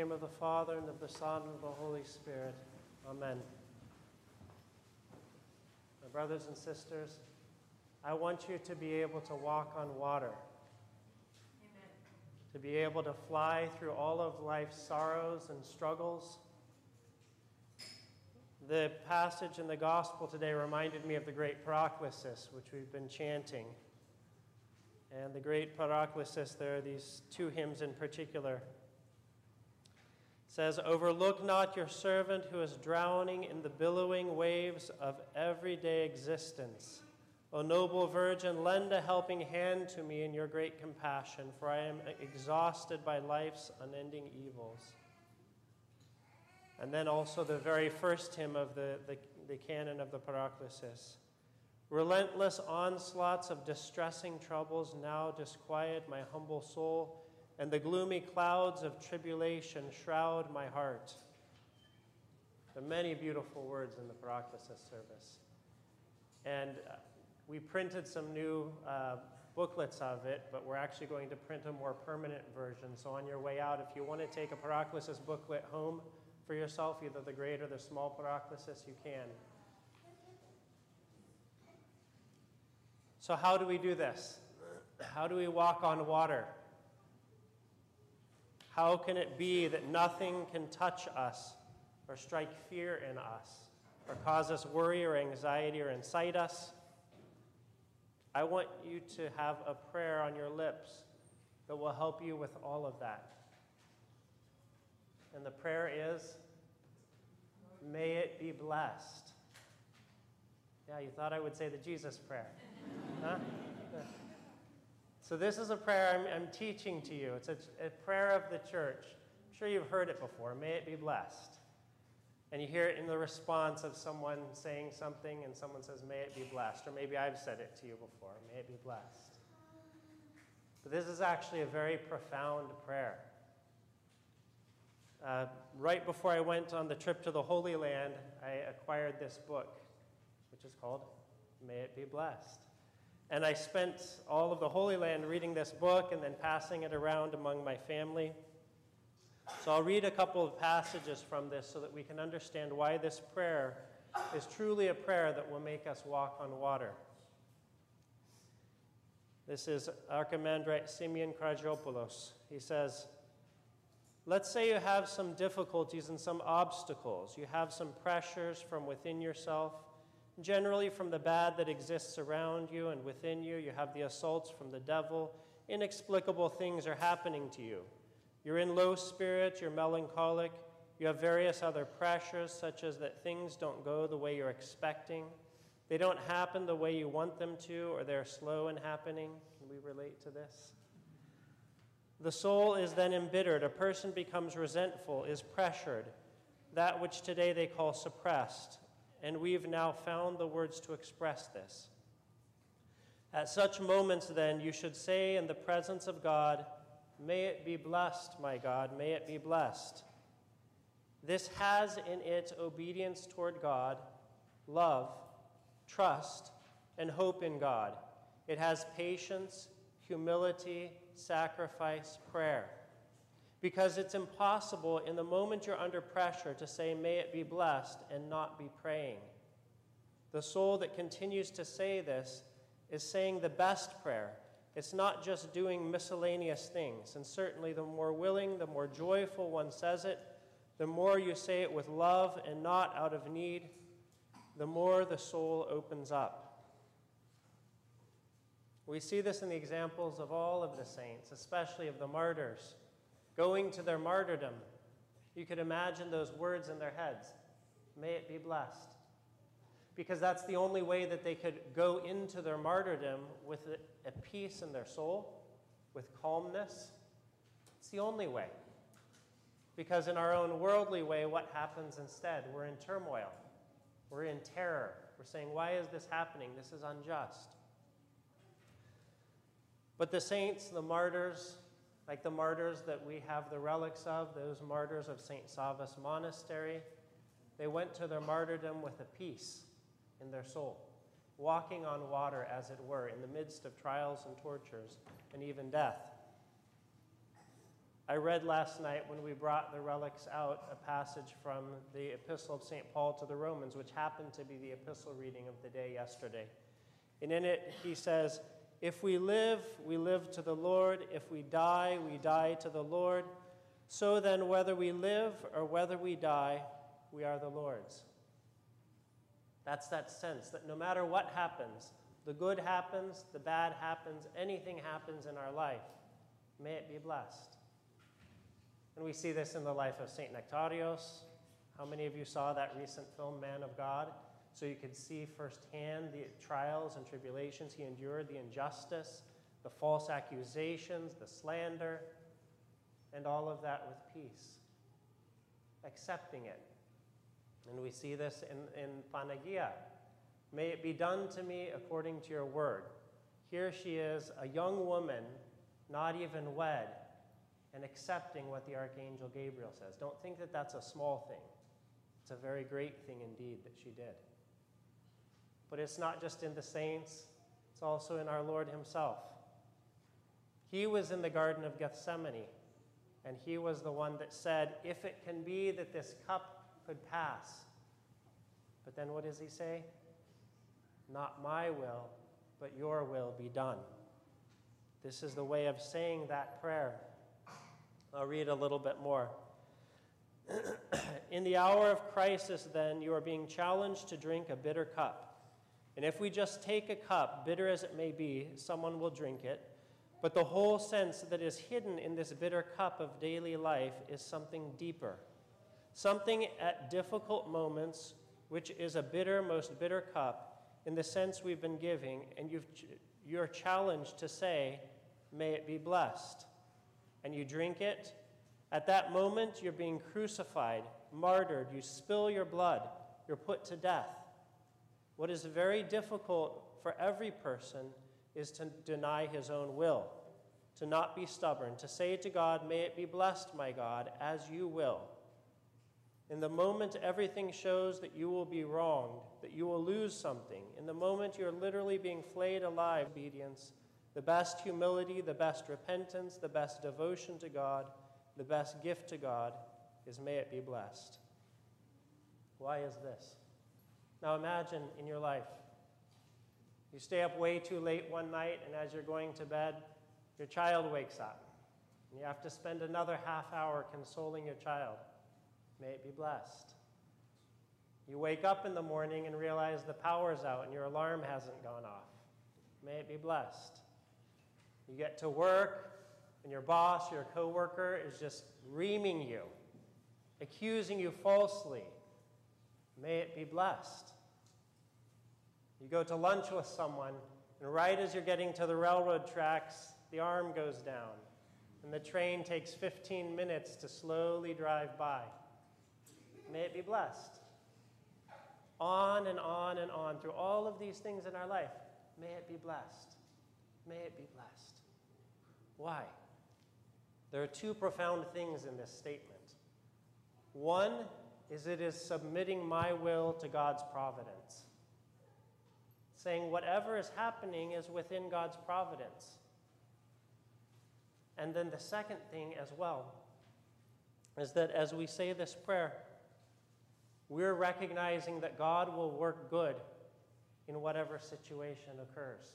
name of the Father, and of the Son, and of the Holy Spirit. Amen. My brothers and sisters, I want you to be able to walk on water, Amen. to be able to fly through all of life's sorrows and struggles. The passage in the gospel today reminded me of the great paraklesis, which we've been chanting. And the great paraklesis, there are these two hymns in particular says, Overlook not your servant who is drowning in the billowing waves of everyday existence. O noble Virgin, lend a helping hand to me in your great compassion, for I am exhausted by life's unending evils. And then also the very first hymn of the, the, the canon of the Paraklesis. Relentless onslaughts of distressing troubles now disquiet my humble soul and the gloomy clouds of tribulation shroud my heart. There are many beautiful words in the Paraklesis service. And uh, we printed some new uh, booklets of it, but we're actually going to print a more permanent version. So on your way out, if you want to take a Paraklesis booklet home for yourself, either the great or the small Paraklesis, you can. So, how do we do this? How do we walk on water? How can it be that nothing can touch us or strike fear in us or cause us worry or anxiety or incite us? I want you to have a prayer on your lips that will help you with all of that. And the prayer is, May it be blessed. Yeah, you thought I would say the Jesus prayer. Huh? So, this is a prayer I'm, I'm teaching to you. It's a, a, prayer of the church. I'm sure you've heard it before. May it be blessed. And you hear it in the response of someone saying something, and someone says, May it be blessed. Or maybe I've said it to you before. May it be blessed. But this is actually a very profound prayer. Uh, right before I went on the trip to the Holy Land, I acquired this book, which is called May It Be Blessed. And I spent all of the Holy Land reading this book and then passing it around among my family. So I'll read a couple of passages from this so that we can understand why this prayer is truly a prayer that will make us walk on water. This is Archimandrite Simeon Karagiopoulos. He says, Let's say you have some difficulties and some obstacles. You have some pressures from within yourself Generally, from the bad that exists around you and within you, you have the assaults from the devil. Inexplicable things are happening to you. You're in low spirits, you're melancholic, you have various other pressures, such as that things don't go the way you're expecting, they don't happen the way you want them to, or they're slow in happening. Can we relate to this? The soul is then embittered. A person becomes resentful, is pressured. That which today they call suppressed and we've now found the words to express this. At such moments, then, you should say in the presence of God, May it be blessed, my God, may it be blessed. This has in it obedience toward God, love, trust, and hope in God. It has patience, humility, sacrifice, prayer because it's impossible in the moment you're under pressure to say, May it be blessed, and not be praying. The soul that continues to say this is saying the best prayer. It's not just doing miscellaneous things. And certainly, the more willing, the more joyful one says it, the more you say it with love and not out of need, the more the soul opens up. We see this in the examples of all of the saints, especially of the martyrs going to their martyrdom, you could imagine those words in their heads May it be blessed. Because that's the only way that they could go into their martyrdom with a peace in their soul, with calmness. It's the only way. Because in our own worldly way, what happens instead? We're in turmoil. We're in terror. We're saying, Why is this happening? This is unjust. But the saints, the martyrs, like the martyrs that we have the relics of, those martyrs of St. Savas Monastery, they went to their martyrdom with a peace in their soul, walking on water, as it were, in the midst of trials and tortures and even death. I read last night when we brought the relics out a passage from the Epistle of St. Paul to the Romans, which happened to be the epistle reading of the day yesterday. And in it, he says, If we live, we live to the Lord. If we die, we die to the Lord. So then, whether we live or whether we die, we are the Lord's. That's that sense that no matter what happens, the good happens, the bad happens, anything happens in our life, may it be blessed. And we see this in the life of St. Nectarios. How many of you saw that recent film, Man of God? So you could see firsthand the trials and tribulations he endured, the injustice, the false accusations, the slander, and all of that with peace, accepting it. And we see this in, in Panagia. May it be done to me according to your word. Here she is, a young woman, not even wed, and accepting what the Archangel Gabriel says. Don't think that that's a small thing. It's a very great thing indeed that she did. But it's not just in the saints, it's also in our Lord Himself. He was in the Garden of Gethsemane, and He was the one that said, If it can be that this cup could pass. But then what does He say? Not my will, but your will be done. This is the way of saying that prayer. I'll read a little bit more. In the hour of crisis, then, you are being challenged to drink a bitter cup. And if we just take a cup, bitter as it may be, someone will drink it. But the whole sense that is hidden in this bitter cup of daily life is something deeper. Something at difficult moments, which is a bitter, most bitter cup, in the sense we've been giving, and you've, you're challenged to say, May it be blessed and you drink it, at that moment you're being crucified, martyred, you spill your blood, you're put to death. What is very difficult for every person is to deny his own will, to not be stubborn, to say to God, May it be blessed, my God, as you will. In the moment everything shows that you will be wronged, that you will lose something, in the moment you're literally being flayed alive, obedience the best humility, the best repentance, the best devotion to God, the best gift to God is may it be blessed. Why is this? Now imagine in your life, you stay up way too late one night, and as you're going to bed, your child wakes up. And you have to spend another half hour consoling your child. May it be blessed. You wake up in the morning and realize the power's out and your alarm hasn't gone off. May it be blessed. You get to work, and your boss, your coworker, is just reaming you, accusing you falsely. May it be blessed. You go to lunch with someone, and right as you're getting to the railroad tracks, the arm goes down, and the train takes 15 minutes to slowly drive by. May it be blessed. On and on and on through all of these things in our life. May it be blessed. May it be blessed. Why? There are two profound things in this statement. One is it is submitting my will to God's providence, saying whatever is happening is within God's providence. And then the second thing as well is that as we say this prayer, we're recognizing that God will work good in whatever situation occurs.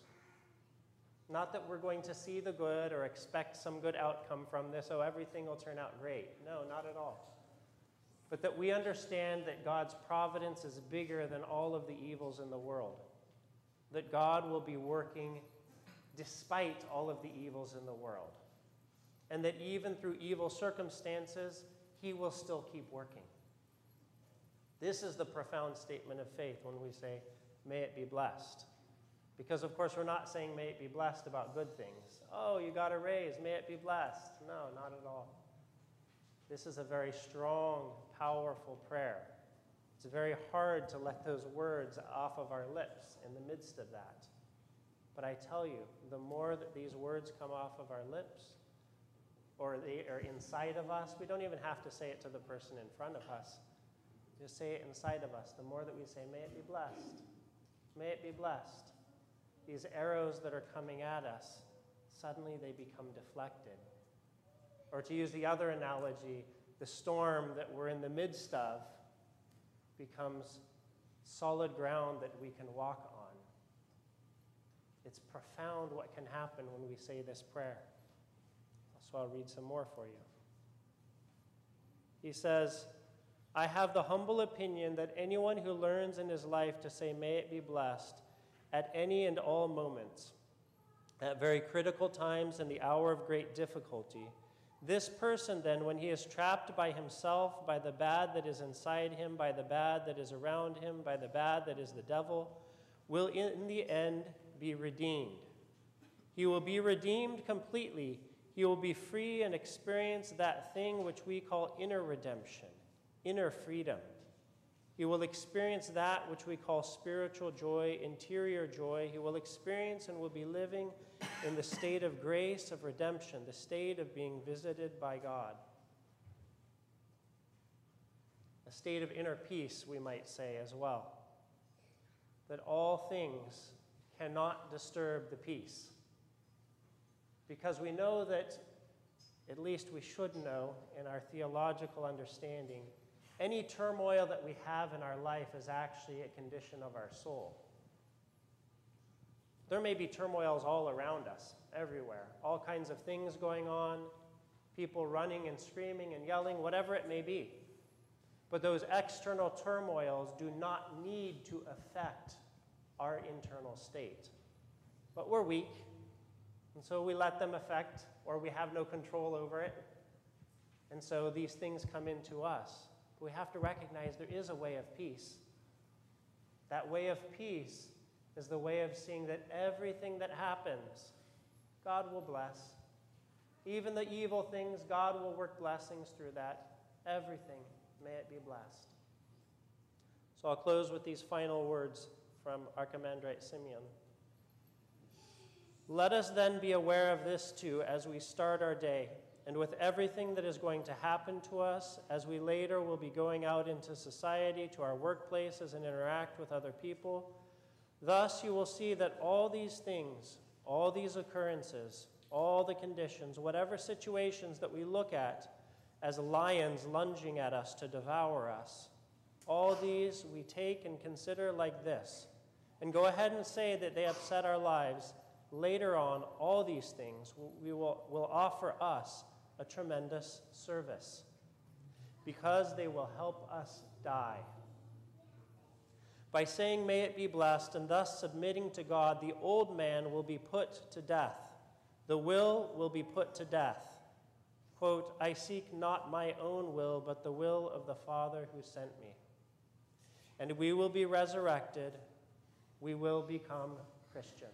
Not that we're going to see the good or expect some good outcome from this, oh, everything will turn out great. No, not at all. But that we understand that God's providence is bigger than all of the evils in the world. That God will be working despite all of the evils in the world. And that even through evil circumstances, He will still keep working. This is the profound statement of faith when we say, May it be blessed. Because, of course, we're not saying, may it be blessed about good things. Oh, you got a raise, may it be blessed. No, not at all. This is a very strong, powerful prayer. It's very hard to let those words off of our lips in the midst of that. But I tell you, the more that these words come off of our lips, or they are inside of us, we don't even have to say it to the person in front of us. Just say it inside of us. The more that we say, may it be blessed, may it be blessed, these arrows that are coming at us, suddenly they become deflected. Or to use the other analogy, the storm that we're in the midst of becomes solid ground that we can walk on. It's profound what can happen when we say this prayer. So I'll read some more for you. He says, I have the humble opinion that anyone who learns in his life to say, May it be blessed, at any and all moments, at very critical times in the hour of great difficulty, this person, then, when he is trapped by himself, by the bad that is inside him, by the bad that is around him, by the bad that is the devil, will in the end be redeemed. He will be redeemed completely. He will be free and experience that thing which we call inner redemption, inner freedom. He will experience that which we call spiritual joy, interior joy. He will experience and will be living in the state of grace, of redemption, the state of being visited by God. A state of inner peace, we might say as well. That all things cannot disturb the peace. Because we know that, at least we should know in our theological understanding, any turmoil that we have in our life is actually a condition of our soul. There may be turmoils all around us, everywhere, all kinds of things going on, people running and screaming and yelling, whatever it may be. But those external turmoils do not need to affect our internal state. But we're weak, and so we let them affect, or we have no control over it. And so these things come into us we have to recognize there is a way of peace. That way of peace is the way of seeing that everything that happens, God will bless. Even the evil things, God will work blessings through that. Everything, may it be blessed. So I'll close with these final words from Archimandrite Simeon. Let us then be aware of this too as we start our day and with everything that is going to happen to us as we later will be going out into society, to our workplaces, and interact with other people. Thus, you will see that all these things, all these occurrences, all the conditions, whatever situations that we look at as lions lunging at us to devour us, all these we take and consider like this, and go ahead and say that they upset our lives. Later on, all these things we will, will offer us a tremendous service because they will help us die. By saying, May it be blessed, and thus submitting to God, the old man will be put to death. The will will be put to death. Quote, I seek not my own will, but the will of the Father who sent me. And we will be resurrected. We will become Christian.